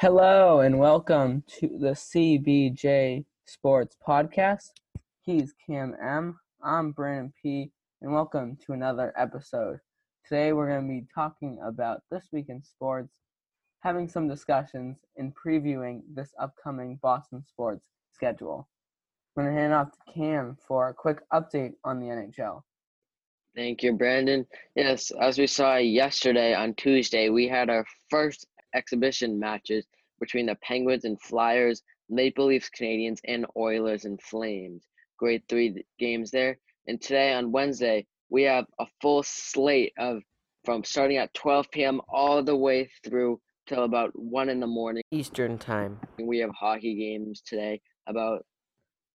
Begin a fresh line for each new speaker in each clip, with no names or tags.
Hello and welcome to the CBJ Sports Podcast. He's Cam M. I'm Brandon P. And welcome to another episode. Today we're going to be talking about this week in sports, having some discussions, and previewing this upcoming Boston sports schedule. I'm going to hand off to Cam for a quick update on the NHL.
Thank you, Brandon. Yes, as we saw yesterday on Tuesday, we had our first exhibition matches between the Penguins and Flyers, Maple Leafs, Canadiens, and Oilers and Flames. Great three games there. And today on Wednesday, we have a full slate of from starting at 12 p.m. all the way through till about 1 in the morning
Eastern Time.
We have hockey games today, about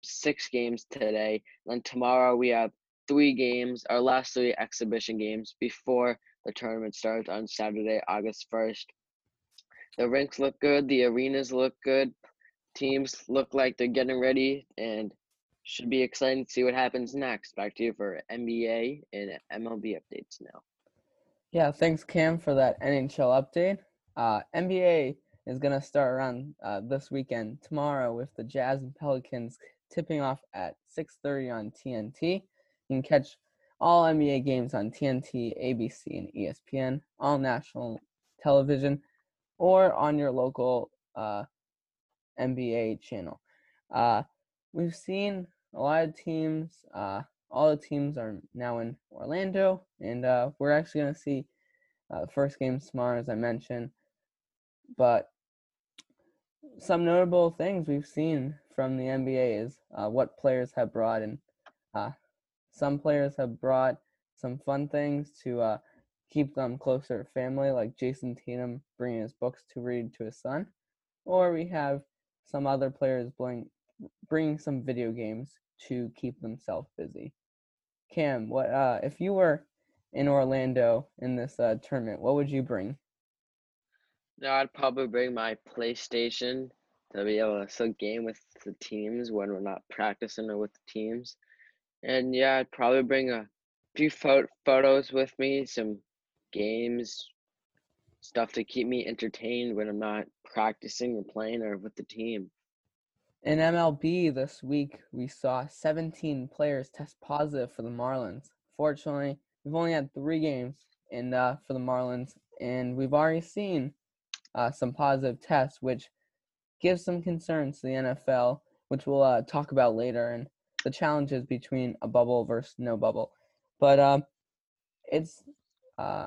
six games today. And tomorrow we have three games, our last three exhibition games before the tournament starts on Saturday, August 1st. The rinks look good, the arenas look good, teams look like they're getting ready, and should be exciting to see what happens next. Back to you for NBA and MLB updates now.
Yeah, thanks, Cam, for that NHL update. Uh, NBA is going to start around uh, this weekend tomorrow with the Jazz and Pelicans tipping off at 6:30 on TNT. You can catch all NBA games on TNT, ABC, and ESPN, all national television, or on your local uh, NBA channel. Uh, we've seen a lot of teams. Uh, all the teams are now in Orlando, and uh, we're actually going to see uh, first game tomorrow, as I mentioned. But some notable things we've seen from the NBA is uh, what players have brought, and uh, some players have brought some fun things to uh, keep them closer to family, like Jayson Tatum bringing his books to read to his son, or we have some other players bring, bringing some video games to keep themselves busy. Cam, what uh, if you were in Orlando in this uh, tournament, what would you bring?
No, I'd probably bring my PlayStation to be able to still game with the teams when we're not practicing or with the teams. And yeah, I'd probably bring a few pho- photos with me, some games, stuff to keep me entertained when I'm not practicing or playing or with the team.
In MLB this week, we saw 17 players test positive for the Marlins. Fortunately, we've only had three games and uh, for the Marlins, and we've already seen uh, some positive tests, which gives some concerns to the NFL, which we'll uh, talk about later, and the challenges between a bubble versus no bubble. But um, it's uh,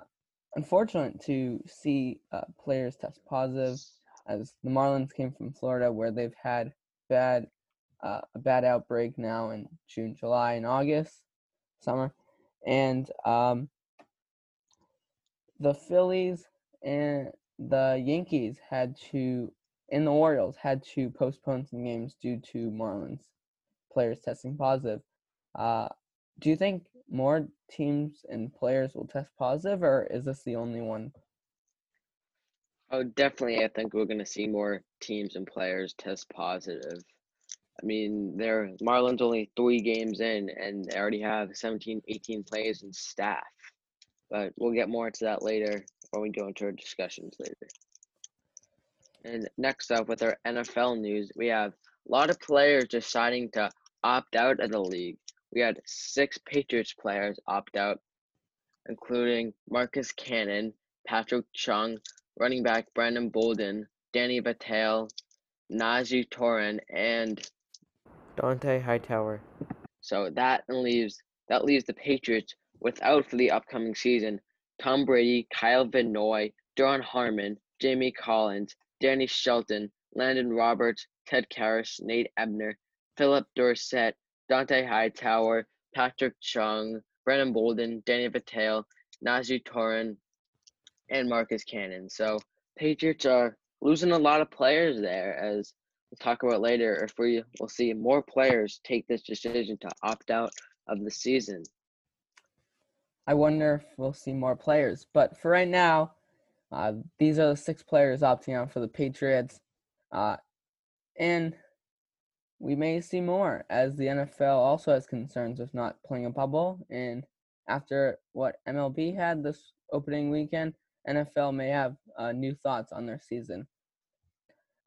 unfortunate to see uh, players test positive, as the Marlins came from Florida, where they've had bad uh, a bad outbreak now in June, July, and August, summer, and um, the Phillies and the Yankees had to, and the Orioles had to postpone some games due to Marlins players testing positive. Uh, do you think more teams and players will test positive, or is this the only one?
Oh, definitely. I think we're going to see more teams and players test positive. I mean, they're Marlins only three games in, and they already have 17, 18 players and staff. But we'll get more into that later when we go into our discussions later. And next up, with our NFL news, we have a lot of players deciding to opt out of the league we had six Patriots players opt out, including Marcus Cannon, Patrick Chung, running back Brandon Bolden, Danny Vitale, Najee Toran, and
Dont'a Hightower.
So that leaves that leaves the Patriots without for the upcoming season Tom Brady, Kyle Van Noy, Duron Harmon, Jamie Collins, Danny Shelton, Landon Roberts, Ted Karras, Nate Ebner, Phillip Dorsett, Dont'a Hightower, Patrick Chung, Brandon Bolden, Danny Vitale, Najee Toran, and Marcus Cannon. So Patriots are losing a lot of players there, as we'll talk about later. If we will see more players take this decision to opt out of the season.
I wonder if we'll see more players. But for right now, uh, these are the six players opting out for the Patriots. Uh, and we may see more as the NFL also has concerns with not playing a bubble. And after what MLB had this opening weekend, NFL may have uh, new thoughts on their season.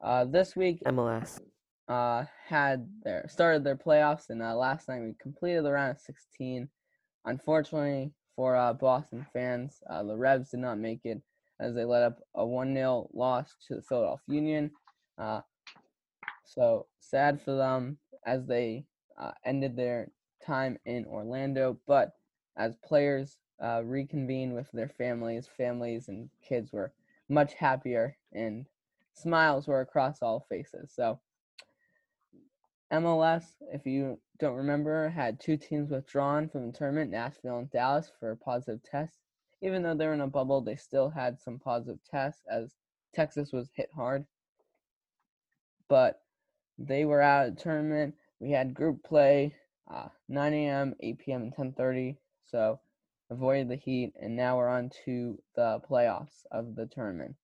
Uh, this week
MLS.
uh, had their started their playoffs, and uh, last night we completed the round of 16. Unfortunately for uh, Boston fans, uh, the Revs did not make it as they let up a 1 0 loss to the Philadelphia Union. So sad for them as they uh, ended their time in Orlando. But as players uh, reconvened with their families, families and kids were much happier, and smiles were across all faces. So MLS, if you don't remember, had two teams withdrawn from the tournament, Nashville and Dallas, for positive tests. Even though they were in a bubble, they still had some positive tests as Texas was hit hard. But they were out the tournament. We had group play, uh, 9 a.m., 8 p.m., and 10:30. So avoided the heat, and now we're on to the playoffs of the tournament.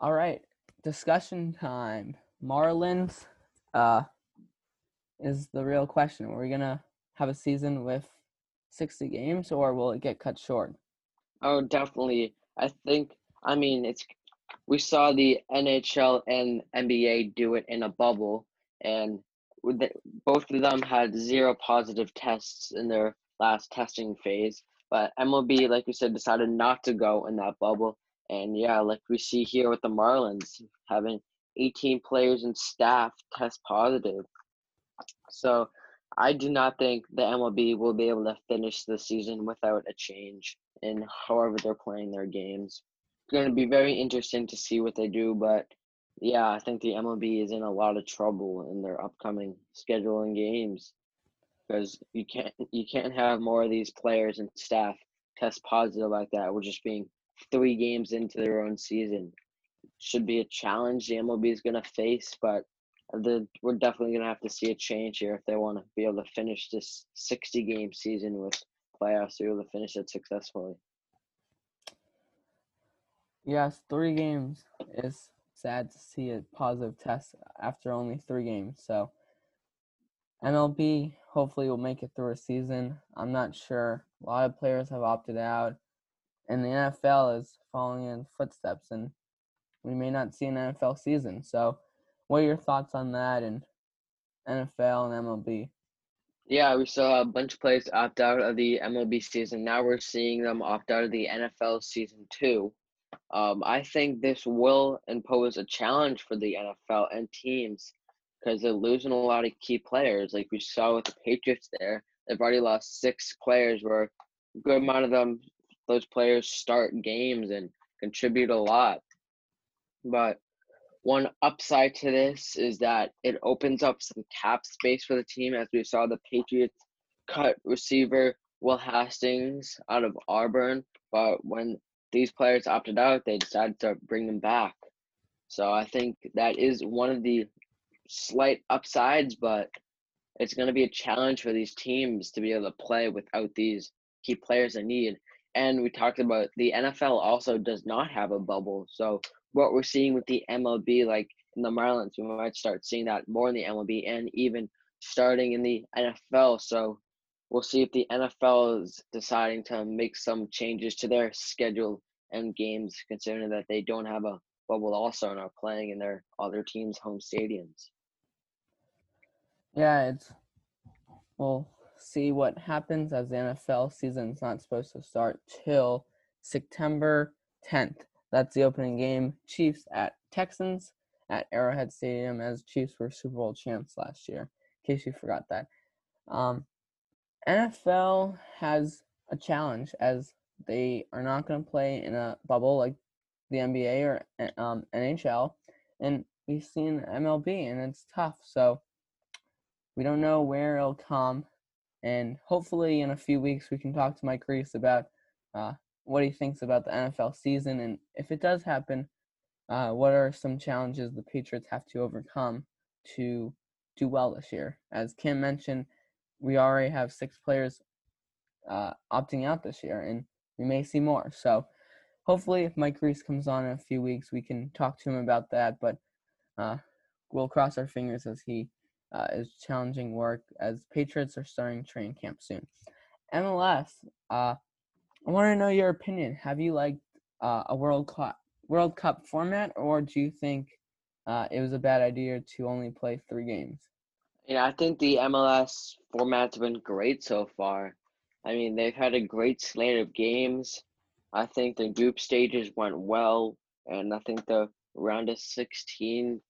All right, discussion time. Marlins uh, is the real question. Are we gonna have a season with 60 games, or will it get cut short?
Oh, definitely. I think. I mean, it's. We saw the NHL and NBA do it in a bubble, and both of them had zero positive tests in their last testing phase. But MLB, like we said, decided not to go in that bubble. And yeah, like we see here with the Marlins having 18 players and staff test positive. So I do not think the MLB will be able to finish the season without a change in however they're playing their games. It's going to be very interesting to see what they do, but yeah, I think the MLB is in a lot of trouble in their upcoming scheduling games because you can't you can't have more of these players and staff test positive like that. We're just being three games into their own season. Should be a challenge the MLB is going to face, but the, we're definitely going to have to see a change here if they want to be able to finish this 60 game season with playoffs to be able to finish it successfully.
Yes, three games is sad to see a positive test after only three games. So MLB hopefully will make it through a season. I'm not sure. A lot of players have opted out, and the NFL is following in footsteps, and we may not see an NFL season. So, what are your thoughts on that and NFL and MLB?
Yeah, we saw a bunch of players opt out of the MLB season. Now we're seeing them opt out of the NFL season too. Um, I think this will impose a challenge for the NFL and teams because they're losing a lot of key players. Like we saw with the Patriots there, they've already lost six players where a good amount of them, those players start games and contribute a lot. But one upside to this is that it opens up some cap space for the team, as we saw the Patriots cut receiver Will Hastings out of Auburn. But when these players opted out, they decided to bring them back. So I think that is one of the slight upsides, but it's going to be a challenge for these teams to be able to play without these key players they need. And we talked about the NFL also does not have a bubble. So what we're seeing with the MLB, like in the Marlins, we might start seeing that more in the MLB and even starting in the NFL. So we'll see if the NFL is deciding to make some changes to their schedule and games, considering that they don't have a bubble also and are playing in their other teams' home stadiums.
Yeah, it's we'll see what happens as the NFL season is not supposed to start till September 10th. That's the opening game. Chiefs at Texans at Arrowhead Stadium as Chiefs were Super Bowl champs last year. In case you forgot that. Um, NFL has a challenge as they are not going to play in a bubble like the NBA or eh, um, NHL, and we've seen MLB, and it's tough. So we don't know where it'll come, and hopefully in a few weeks we can talk to Mike Reese about uh, what he thinks about the NFL season, and if it does happen, uh, what are some challenges the Patriots have to overcome to do well this year? As Kim mentioned, we already have six players uh, opting out this year, and we may see more. So hopefully, if Mike Reese comes on in a few weeks, we can talk to him about that. But uh, we'll cross our fingers as he uh, is challenging work as Patriots are starting training camp soon. MLS, uh, I want to know your opinion. Have you liked uh, a World Cup World Cup format, or do you think uh, it was a bad idea to only play three games.
Yeah, I think the MLS format's been great so far. I mean, they've had a great slate of games. I think the group stages went well, and I think the round of 16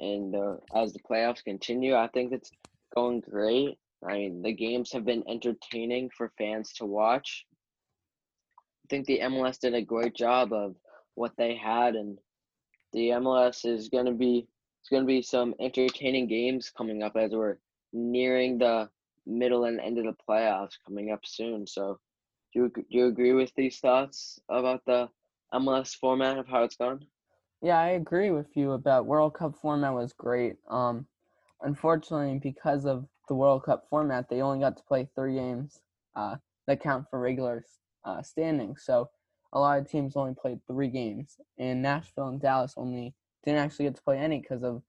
and as the playoffs continue, I think it's going great. I mean, the games have been entertaining for fans to watch. I think the MLS did a great job of what they had, and the MLS is going to be it's going to be some entertaining games coming up as we're nearing the middle and end of the playoffs coming up soon. So, do you, do you agree with these thoughts about the MLS format of how it's gone?
Yeah, I agree with you about World Cup format was great. Um, unfortunately, because of the World Cup format, they only got to play three games uh, that count for regular uh, standings. So a lot of teams only played three games, and Nashville and Dallas only didn't actually get to play any because of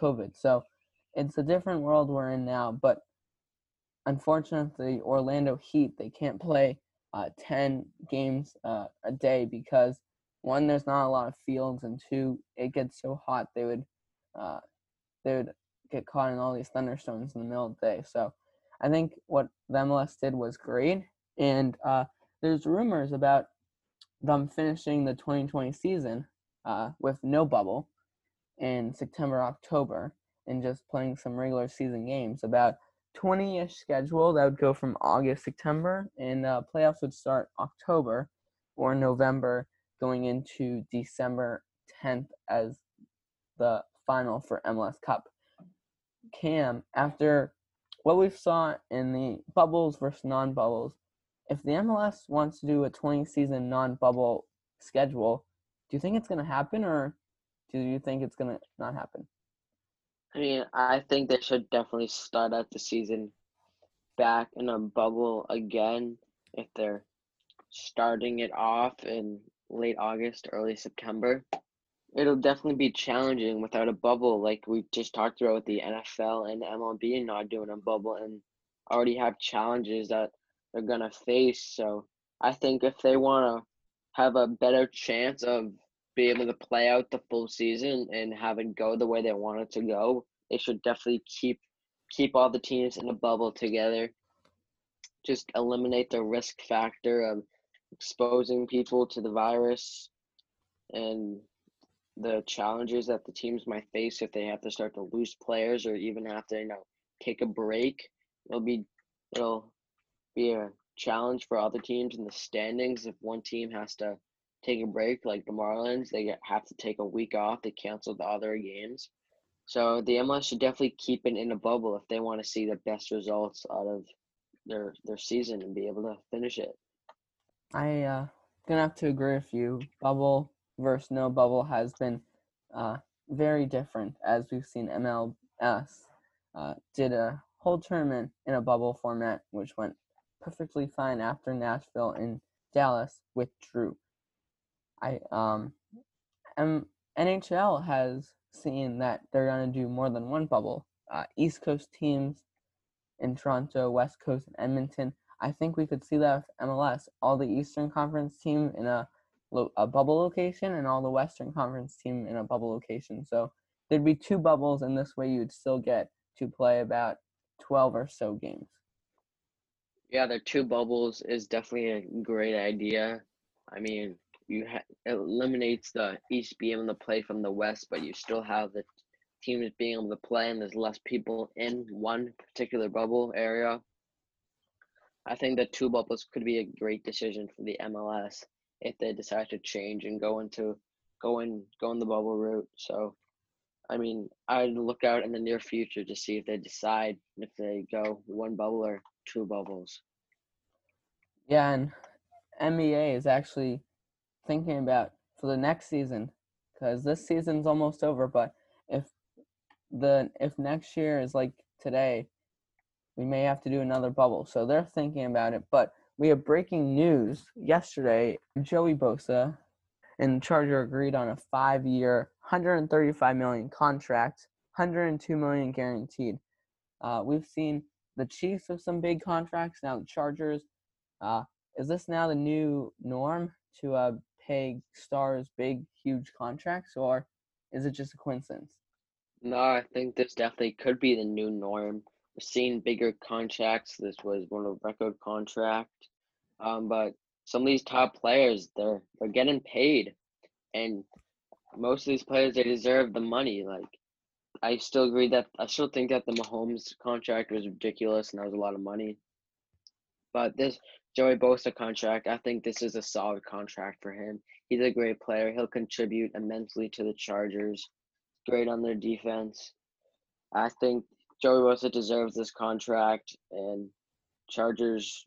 COVID. So it's a different world we're in now. But unfortunately, Orlando Heat they can't play uh, ten games uh, a day because one, there's not a lot of fields, and two, it gets so hot they would uh, they would get caught in all these thunderstorms in the middle of the day. So I think what the MLS did was great, and uh, there's rumors about them finishing the 2020 season uh, with no bubble in September, October, and just playing some regular season games. About 20-ish schedule that would go from August, September, and uh, playoffs would start October or November, going into December 10th as the final for MLS Cup. Cam, after what we saw in the bubbles versus non-bubbles, if the MLS wants to do a 20 season non-bubble schedule, do you think it's going to happen or do you think it's going to not happen?
I mean, I think they should definitely start out the season back in a bubble again if they're starting it off in late August, early September. It'll definitely be challenging without a bubble, like we just talked about with the NFL and MLB not doing a bubble and already have challenges that they're gonna face. So I think if they want to have a better chance of being able to play out the full season and have it go the way they want it to go, they should definitely keep keep all the teams in a bubble together. Just eliminate the risk factor of exposing people to the virus and the challenges that the teams might face if they have to start to lose players or even have to, you know, take a break. It'll be it'll be a challenge for other teams in the standings if one team has to take a break like the Marlins, they have to take a week off, they cancel the other games. So the MLS should definitely keep it in a bubble if they want to see the best results out of their their season and be able to finish it.
I uh gonna have to agree with you. Bubble versus no bubble has been uh very different as we've seen MLS uh, did a whole tournament in a bubble format which went perfectly fine after Nashville and Dallas withdrew. I um M- NHL has seen that they're gonna do more than one bubble. Uh, East Coast teams in Toronto, West Coast in Edmonton. I think we could see that with MLS. All the Eastern Conference team in a a bubble location and all the Western Conference team in a bubble location. So there'd be two bubbles, and this way you'd still get to play about 12 or so games.
Yeah, the two bubbles is definitely a great idea. I mean, you ha- eliminates the East being able to play from the West, but you still have the teams being able to play, and there's less people in one particular bubble area. I think the two bubbles could be a great decision for the MLS if they decide to change and go into go in go in the bubble route. So, I mean, I'd look out in the near future to see if they decide if they go one bubble or two bubbles.
Yeah, and NBA is actually thinking about for the next season because this season's almost over. But if the if next year is like today, we may have to do another bubble. So they're thinking about it. But we have breaking news yesterday. Joey Bosa and Charger agreed on a five-year, 135 million contract, 102 million guaranteed. Uh, we've seen the Chiefs with some big contracts. Now the Chargers. Uh, is this now the new norm to uh, pay stars big, huge contracts, or is it just a coincidence?
No, I think this definitely could be the new norm. We're seeing bigger contracts. This was one of record contract. Um, but some of these top players, they're they're getting paid, and most of these players they deserve the money. Like I still agree that I still think that the Mahomes contract was ridiculous and that was a lot of money. But this Joey Bosa contract, I think this is a solid contract for him. He's a great player. He'll contribute immensely to the Chargers. Great on their defense. I think Joey Bosa deserves this contract, and Chargers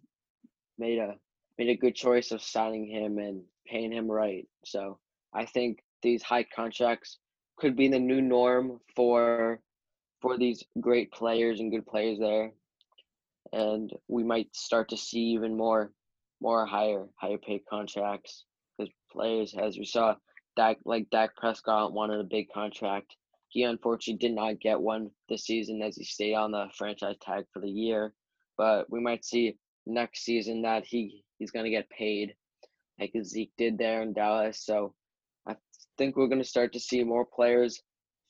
made a made a good choice of signing him and paying him right. So I think these high contracts could be the new norm for for these great players and good players there. And we might start to see even more more higher higher paid contracts because players as we saw Dak like Dak Prescott wanted a big contract. He unfortunately did not get one this season as he stayed on the franchise tag for the year. But we might see next season that he he's gonna get paid like Zeke did there in Dallas. So I think we're gonna start to see more players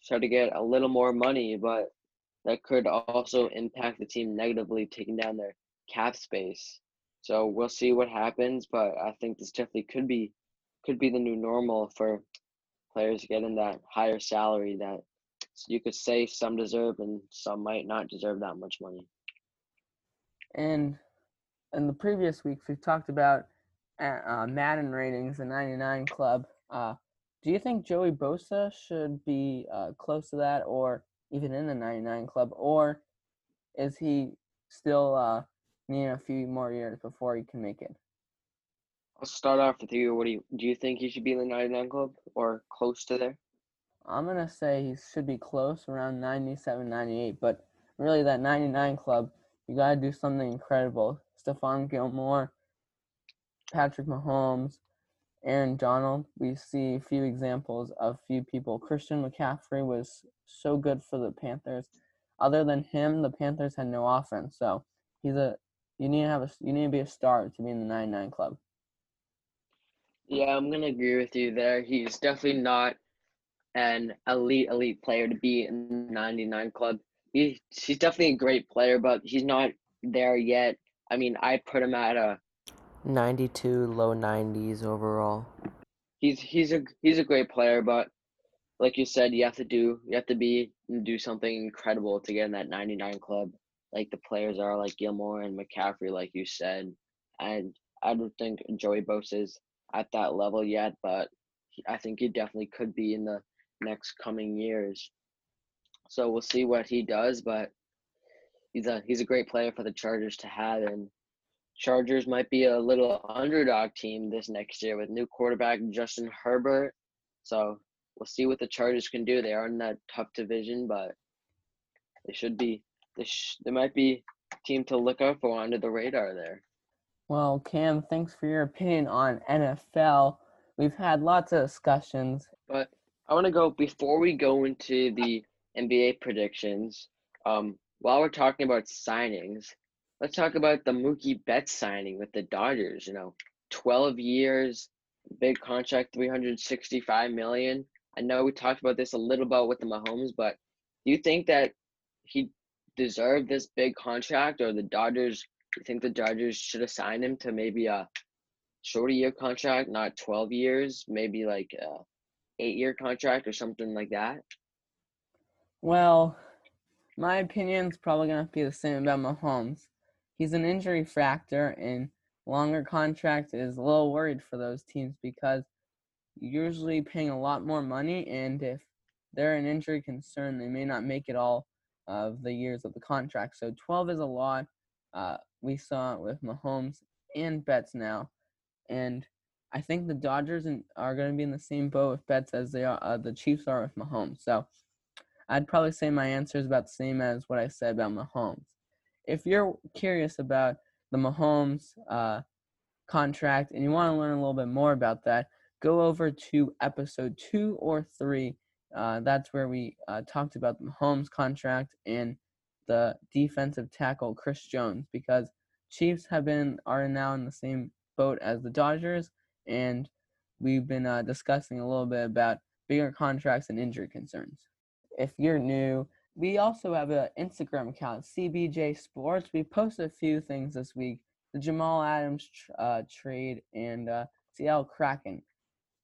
try to get a little more money, but that could also impact the team negatively, taking down their cap space. So we'll see what happens, but I think this definitely could be could be the new normal for players getting that higher salary that you could say some deserve and some might not deserve that much money.
And in the previous weeks, we've talked about uh, uh Madden ratings, the 99 Club. Uh, do you think Joey Bosa should be uh, close to that, or even in the 99 Club, or is he still uh, needing a few more years before he can make it?
I'll start off with you. What do you do? You think he should be in the 99 Club or close to there?
I'm gonna say he should be close, around 97, 98. But really, that 99 Club, you gotta do something incredible. Stephon Gilmore, Patrick Mahomes, Aaron Donald. We see a few examples of few people. Christian McCaffrey was so good for the Panthers. Other than him, the Panthers had no offense. So he's a you need to have a you need to be a star to be in the 99 club.
Yeah, I'm gonna agree with you there. He's definitely not an elite elite player to be in the 99 club. He, he's definitely a great player, but he's not there yet. I mean, I put him at a
92, low 90s overall.
He's he's a he's a great player, but like you said, you have to do you have to be do something incredible to get in that 99 club. Like the players are like Gilmore and McCaffrey, like you said, and I don't think Joey Bosa is at that level yet, but I think he definitely could be in the next coming years. So we'll see what he does, but he's a he's a great player for the Chargers to have, and Chargers might be a little underdog team this next year with new quarterback Justin Herbert. So we'll see what the Chargers can do. They are in that tough division, but they should be. They, sh- they might be a team to look out for under the radar there.
Well, Cam, thanks for your opinion on NFL. We've had lots of discussions.
But I want to go before we go into the NBA predictions. Um, while we're talking about signings, let's talk about the Mookie Betts signing with the Dodgers. You know, 12 years, big contract, 365 million. I know we talked about this a little bit with the Mahomes, but do you think that he deserved this big contract, or the Dodgers? You think the Dodgers should have signed him to maybe a shorter year contract, not 12 years, maybe like a eight year contract or something like that?
Well, my opinion's probably gonna be the same about Mahomes he's an injury factor and longer contract is a little worried for those teams because usually paying a lot more money and if they're an injury concern they may not make it all of the years of the contract. So 12 is a lot uh, we saw it with Mahomes and Betts now and I think the Dodgers are going to be in the same boat with Betts as they are uh, the Chiefs are with Mahomes. So I'd probably say my answer is about the same as what I said about Mahomes if you're curious about the Mahomes uh, contract and you want to learn a little bit more about that, go over to episode two or three. Uh, that's where we uh, talked about the Mahomes contract and the defensive tackle Chris Jones because Chiefs have been are now in the same boat as the Dodgers, and we've been uh, discussing a little bit about bigger contracts and injury concerns. if you're new, we also have an Instagram account, CBJ Sports. We posted a few things this week: the Jamal Adams uh, trade and uh, Seattle Kraken.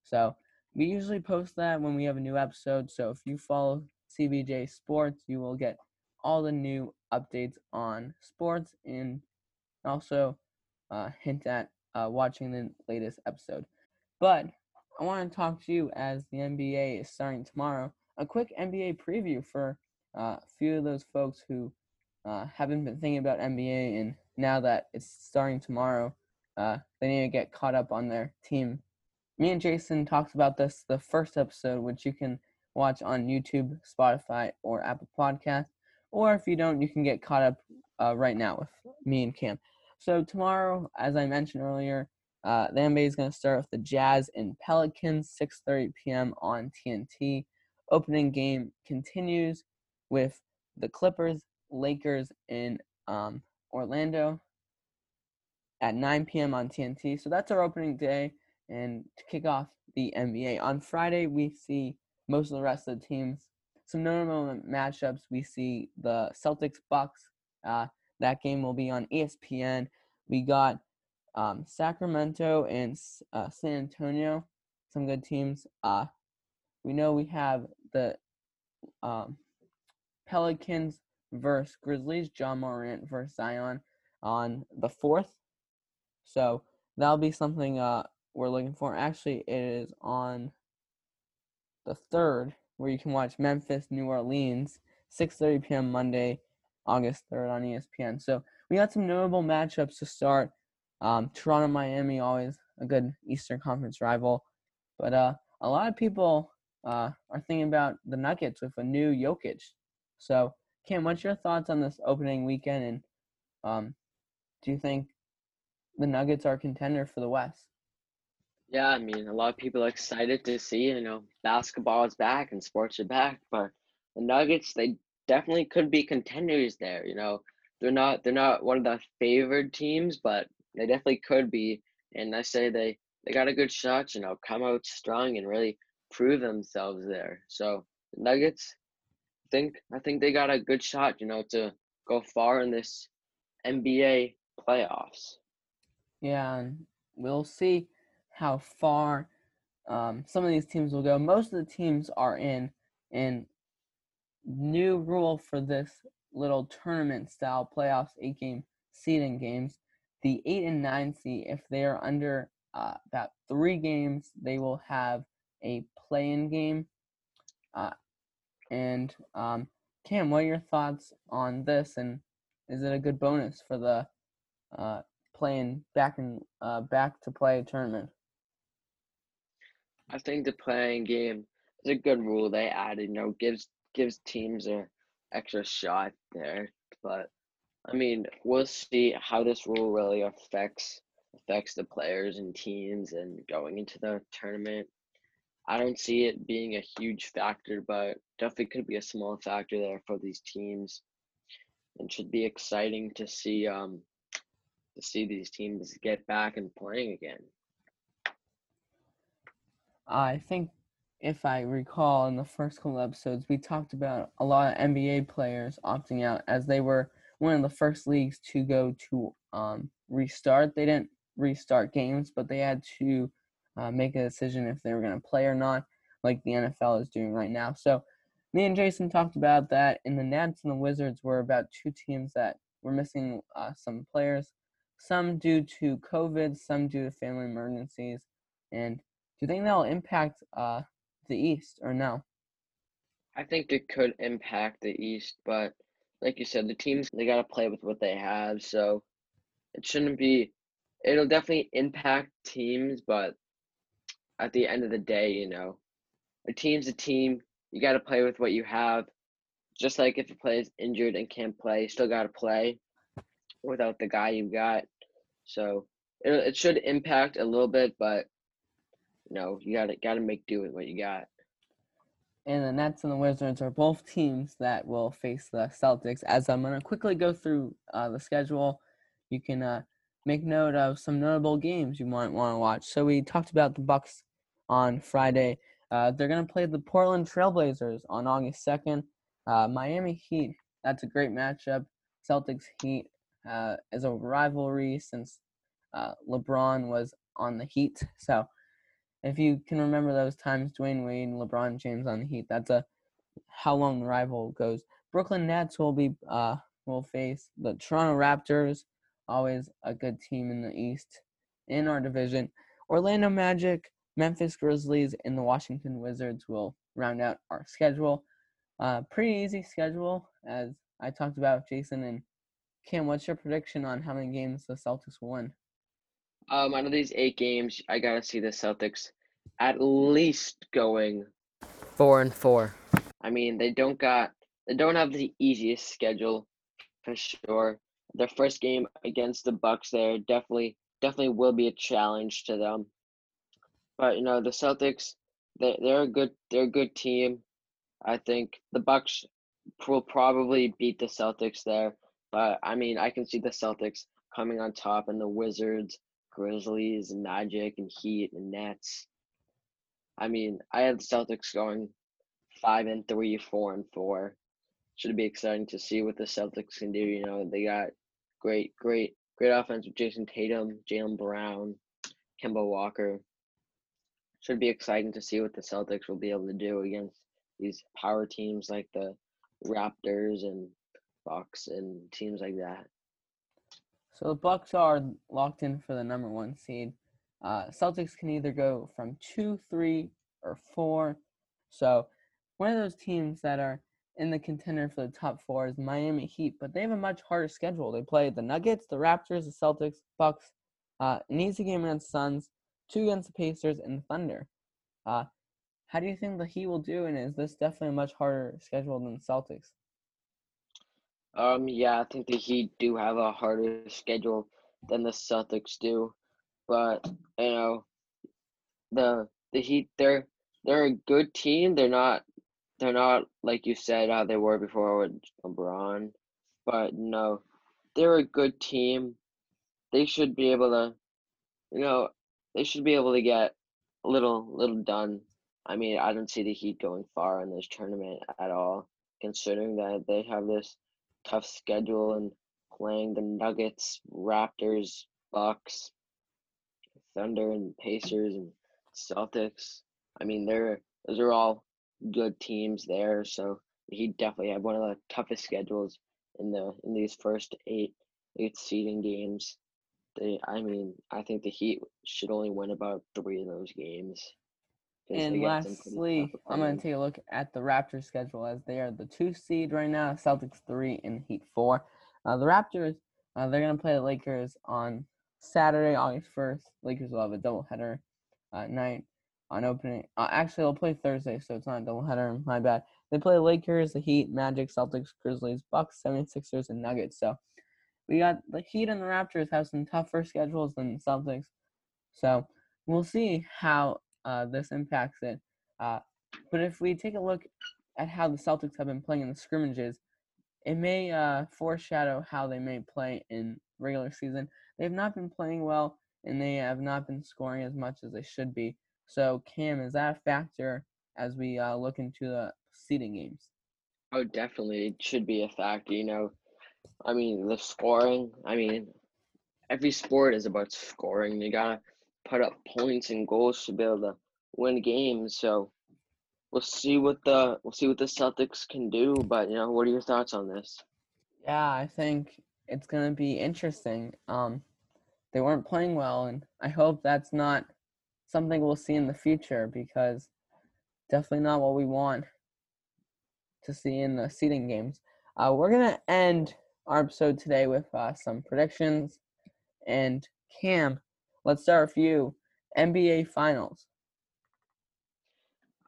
So we usually post that when we have a new episode. So if you follow CBJ Sports, you will get all the new updates on sports and also uh, hint at uh, watching the latest episode. But I want to talk to you as the NBA is starting tomorrow. A quick NBA preview for uh, few of those folks who uh, haven't been thinking about NBA, and now that it's starting tomorrow, uh, they need to get caught up on their team. Me and Jason talked about this the first episode, which you can watch on YouTube, Spotify, or Apple Podcast. Or if you don't, you can get caught up uh, right now with me and Cam. So tomorrow, as I mentioned earlier, uh, the NBA is going to start with the Jazz and Pelicans, 6:30 p.m. on TNT. Opening game continues with the Clippers, Lakers in um, Orlando at 9 p.m. on TNT. So that's our opening day, and to kick off the NBA on Friday, we see most of the rest of the teams. Some notable matchups: we see the Celtics Bucks. Uh, that game will be on ESPN. We got um, Sacramento and uh, San Antonio, some good teams. Uh, we know we have the um, Pelicans versus Grizzlies, Ja Morant versus Zion on the fourth. So that'll be something uh, we're looking for. Actually, it is on the third, where you can watch Memphis, New Orleans, 6:30 p.m. Monday, August 3rd on ESPN. So we got some notable matchups to start. Um, Toronto, Miami, always a good Eastern Conference rival, but uh, a lot of people uh, are thinking about the Nuggets with a new Jokic. So, Cam, what's your thoughts on this opening weekend, and um, do you think the Nuggets are contender for the West?
Yeah, I mean, a lot of people are excited to see, you know, basketball is back and sports are back, but the Nuggets, they definitely could be contenders there, you know. They're not they're not one of the favored teams, but they definitely could be. And I say they they got a good shot, you know, come out strong and really prove themselves there. So the Nuggets, think I think they got a good shot, you know, to go far in this NBA playoffs.
Yeah, and we'll see how far um, some of these teams will go. Most of the teams are in, in new rule for this little tournament style playoffs eight game seeding games the eight and nine seed, if they are under uh, about three games, they will have a play-in game. Uh, and um, Cam, what are your thoughts on this? And is it a good bonus for the uh, playing back and uh, back to play tournament?
I think the play-in game is a good rule they added. You know, gives gives teams a extra shot there, but I mean, we'll see how this rule really affects affects the players and teams and going into the tournament. I don't see it being a huge factor, but definitely could be a small factor there for these teams. And should be exciting to see um to see these teams get back and playing again.
I think if I recall in the first couple episodes, we talked about a lot of NBA players opting out as they were one of the first leagues to go to um, restart. They didn't restart games, but they had to uh, make a decision if they were going to play or not, like the NFL is doing right now. So, me and Jason talked about that, and the Nets and the Wizards were about two teams that were missing uh, some players, some due to COVID, some due to family emergencies. And do you think that'll impact uh, the East or no?
I think it could impact the East, but like you said, the teams they got to play with what they have, so it shouldn't be. It'll definitely impact teams, but at the end of the day, you know, a team's a team. You got to play with what you have. Just like if a player's injured and can't play, you still got to play without the guy you got. So it it should impact a little bit, but you know, you got to got to make do with what you got
and the Nets and the Wizards are both teams that will face the Celtics. As I'm going to quickly go through uh, the schedule, you can uh, make note of some notable games you might want to watch. So we talked about the Bucks on Friday. Uh, they're going to play the Portland Trailblazers on August 2nd. Uh, Miami Heat, that's a great matchup. Celtics Heat uh, is a rivalry since uh, LeBron was on the Heat. So if you can remember those times, Dwyane Wade LeBron James on the Heat, that's a how long the rival goes. Brooklyn Nets will be uh, will face the Toronto Raptors, always a good team in the East in our division. Orlando Magic, Memphis Grizzlies, and the Washington Wizards will round out our schedule. Uh, pretty easy schedule, as I talked about, Jason and Cam. What's your prediction on how many games the Celtics will win?
Um, out of these eight games, I gotta see the Celtics at least going
Four and four.
I mean, they don't got they don't have the easiest schedule for sure. Their first game against the Bucks there definitely definitely will be a challenge to them. But you know, the Celtics they they're a good they're a good team. I think the Bucks will probably beat the Celtics there, but I mean, I can see the Celtics coming on top and the Wizards, Grizzlies, and Magic and Heat and Nets. I mean, I have the Celtics going five and three, four and four. Should be exciting to see what the Celtics can do. You know, they got great, great, great offense with Jayson Tatum, Jaylen Brown, Kemba Walker. Should be exciting to see what the Celtics will be able to do against these power teams like the Raptors and Bucks and teams like that.
So the Bucks are locked in for the number one seed. Uh, Celtics can either go from two, three, or four. So one of those teams that are in the contender for the top four is Miami Heat, but they have a much harder schedule. They play the Nuggets, the Raptors, the Celtics, Bucks, uh, an easy game against Suns, two against the Pacers, and Thunder. Uh, how do you think the Heat will do? And is this definitely a much harder schedule than the Celtics?
Um, yeah, I think the Heat do have a harder schedule than the Celtics do, but you know, the the Heat they're they're a good team. They're not they're not like you said how they were before with LeBron, but no, they're a good team. They should be able to, you know, they should be able to get a little little done. I mean, I don't see the Heat going far in this tournament at all, considering that they have this tough schedule and playing the Nuggets, Raptors, Bucks, Thunder, and Pacers and Celtics. I mean, they're those are all good teams there. So he definitely had one of the toughest schedules in the in these first eight eight seeding games. They, I mean, I think the Heat should only win about three of those games.
And lastly, I'm going to take a look at the Raptors schedule as they are the two seed right now, Celtics three and Heat four. Uh, the Raptors, uh, they're going to play the Lakers on Saturday, August 1st. Lakers will have a doubleheader uh, night on opening. Uh, actually, they'll play Thursday, so it's not a doubleheader. My bad. They play the Lakers, the Heat, Magic, Celtics, Grizzlies, Bucks, 76ers, and Nuggets. So we got the Heat and the Raptors have some tougher schedules than the Celtics. So we'll see how uh, this impacts it. Uh, but if we take a look at how the Celtics have been playing in the scrimmages, it may uh, foreshadow how they may play in regular season. They have not been playing well, and they have not been scoring as much as they should be. So, Cam, is that a factor as we uh, look into the seeding games?
Oh, definitely. It should be a factor. You know, I mean, the scoring, I mean, every sport is about scoring. You got to put up points and goals to be able to win games. So, we'll see what the we'll see what the Celtics can do. But you know, what are your thoughts on this?
Yeah, I think it's gonna be interesting. Um, they weren't playing well, and I hope that's not something we'll see in the future because definitely not what we want to see in the seeding games. Uh, we're gonna end our episode today with uh, some predictions. And Cam, let's start with you. NBA Finals.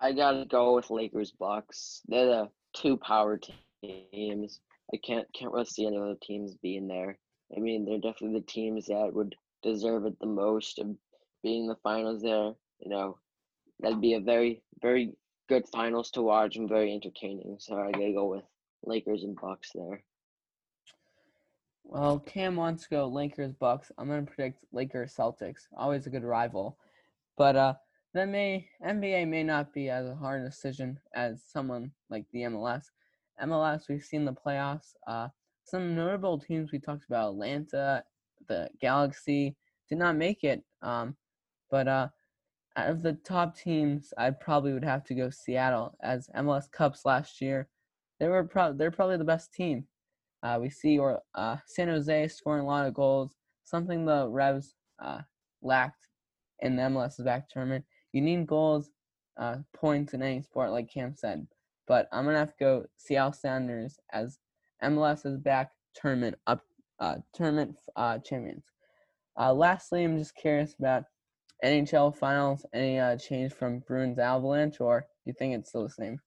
I gotta go with Lakers Bucks. They're the two power teams. I can't can't really see any other teams being there. I mean, they're definitely the teams that would deserve it the most of being the finals there. You know, that'd be a very very good finals to watch and very entertaining. So I gotta go with Lakers and Bucks there.
Well, Cam wants to go Lakers Bucks. I'm gonna predict Lakers Celtics. Always a good rival. But uh, that may NBA may not be as a hard decision as someone like the MLS. MLS, we've seen the playoffs. Uh, some notable teams we talked about: Atlanta, the Galaxy, did not make it. Um, but uh, out of the top teams, I probably would have to go Seattle as MLS Cups last year. They were pro- they're probably the best team. Uh, we see or uh, San Jose scoring a lot of goals, something the Revs uh, lacked in the MLS back tournament. You need goals, uh, points in any sport, like Cam said. But I'm gonna have to go Seattle Sounders as MLS's back tournament up uh, tournament uh, champions. Lastly, I'm just curious about NHL finals. Any change from Bruins Avalanche, or do you think it's still the same?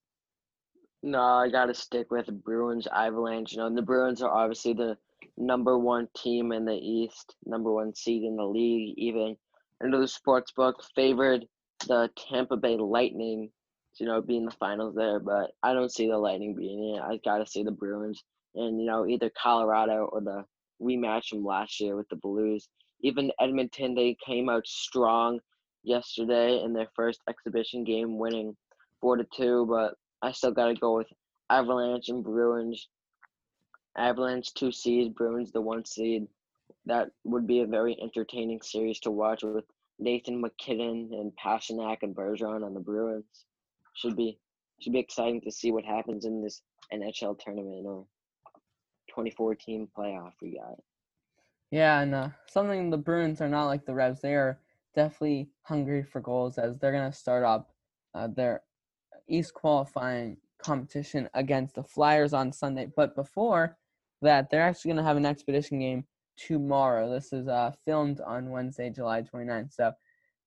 No, I got to stick with Bruins Avalanche. You know, the Bruins are obviously the number one team in the East, number one seed in the league. Even under the sports book, favored the Tampa Bay Lightning, you know, being the finals there. But I don't see the Lightning being it. I got to see the Bruins, and you know, either Colorado or the rematch from last year with the Blues. Even Edmonton, they came out strong yesterday in their first exhibition game, winning four to two. But I still got to go with Avalanche and Bruins. Avalanche two seed, Bruins the one seed. That would be a very entertaining series to watch with Nathan MacKinnon and Pastrnak and Bergeron on the Bruins. Should be should be exciting to see what happens in this NHL tournament or 2014 playoff we got.
Yeah, and uh, something the Bruins are not like the Revs. They are definitely hungry for goals as they're gonna start up uh, their East qualifying competition against the Flyers on Sunday. But before that, they're actually gonna have an expedition game tomorrow. This is uh, filmed on Wednesday, July 29th. So if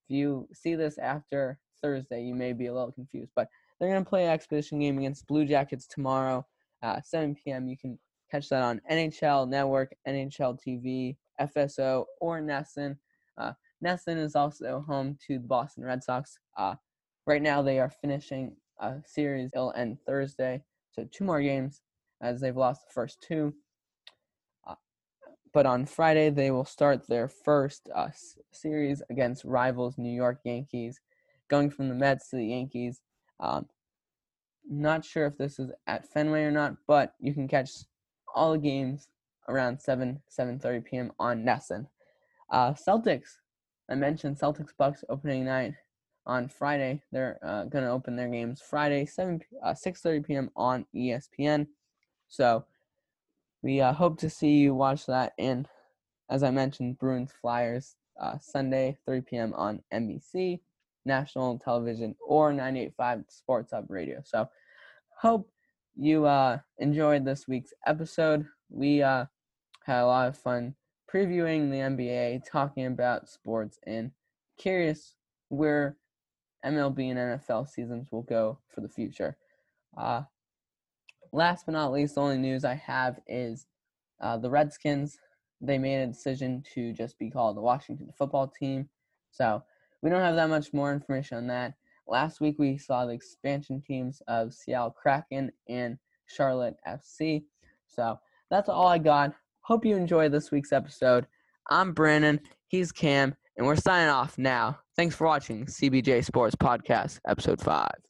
you see this after Thursday, you may be a little confused. But they're gonna play an expedition game against Blue Jackets tomorrow, uh, 7 p.m. You can Catch that on NHL Network, NHL TV, FSO, or NESN. Uh, NESN is also home to the Boston Red Sox. Uh, right now, they are finishing a series. It'll end Thursday, so two more games as they've lost the first two. Uh, but on Friday, they will start their first uh, series against rivals New York Yankees, going from the Mets to the Yankees. Um, not sure if this is at Fenway or not, but you can catch all the games around 7 7:30 p.m. on NESN. Uh, Celtics, I mentioned Celtics Bucks opening night on Friday. They're uh, going to open their games Friday 7 uh, 6:30 p.m. on ESPN. So we uh, hope to see you watch that. And as I mentioned, Bruins Flyers uh, Sunday 3 p.m. on NBC, national television, or 98.5 Sports Hub Radio. So hope you uh, enjoyed this week's episode. We uh, had a lot of fun previewing the NBA, talking about sports, and curious where MLB and NFL seasons will go for the future. Uh, last but not least, the only news I have is uh, the Redskins. They made a decision to just be called the Washington football team. So we don't have that much more information on that. Last week we saw the expansion teams of Seattle Kraken and Charlotte FC. So that's all I got. Hope you enjoyed this week's episode. I'm Brandon, he's Cam, and we're signing off now. Thanks for watching CBJ Sports Podcast, Episode 5.